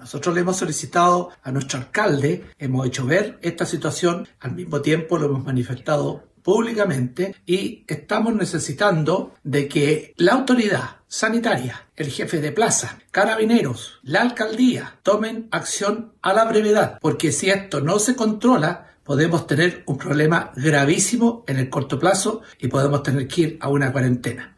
Nosotros le hemos solicitado a nuestro alcalde, hemos hecho ver esta situación, al mismo tiempo lo hemos manifestado públicamente y estamos necesitando de que la autoridad sanitaria, el jefe de plaza, carabineros, la alcaldía tomen acción a la brevedad, porque si esto no se controla, podemos tener un problema gravísimo en el corto plazo y podemos tener que ir a una cuarentena.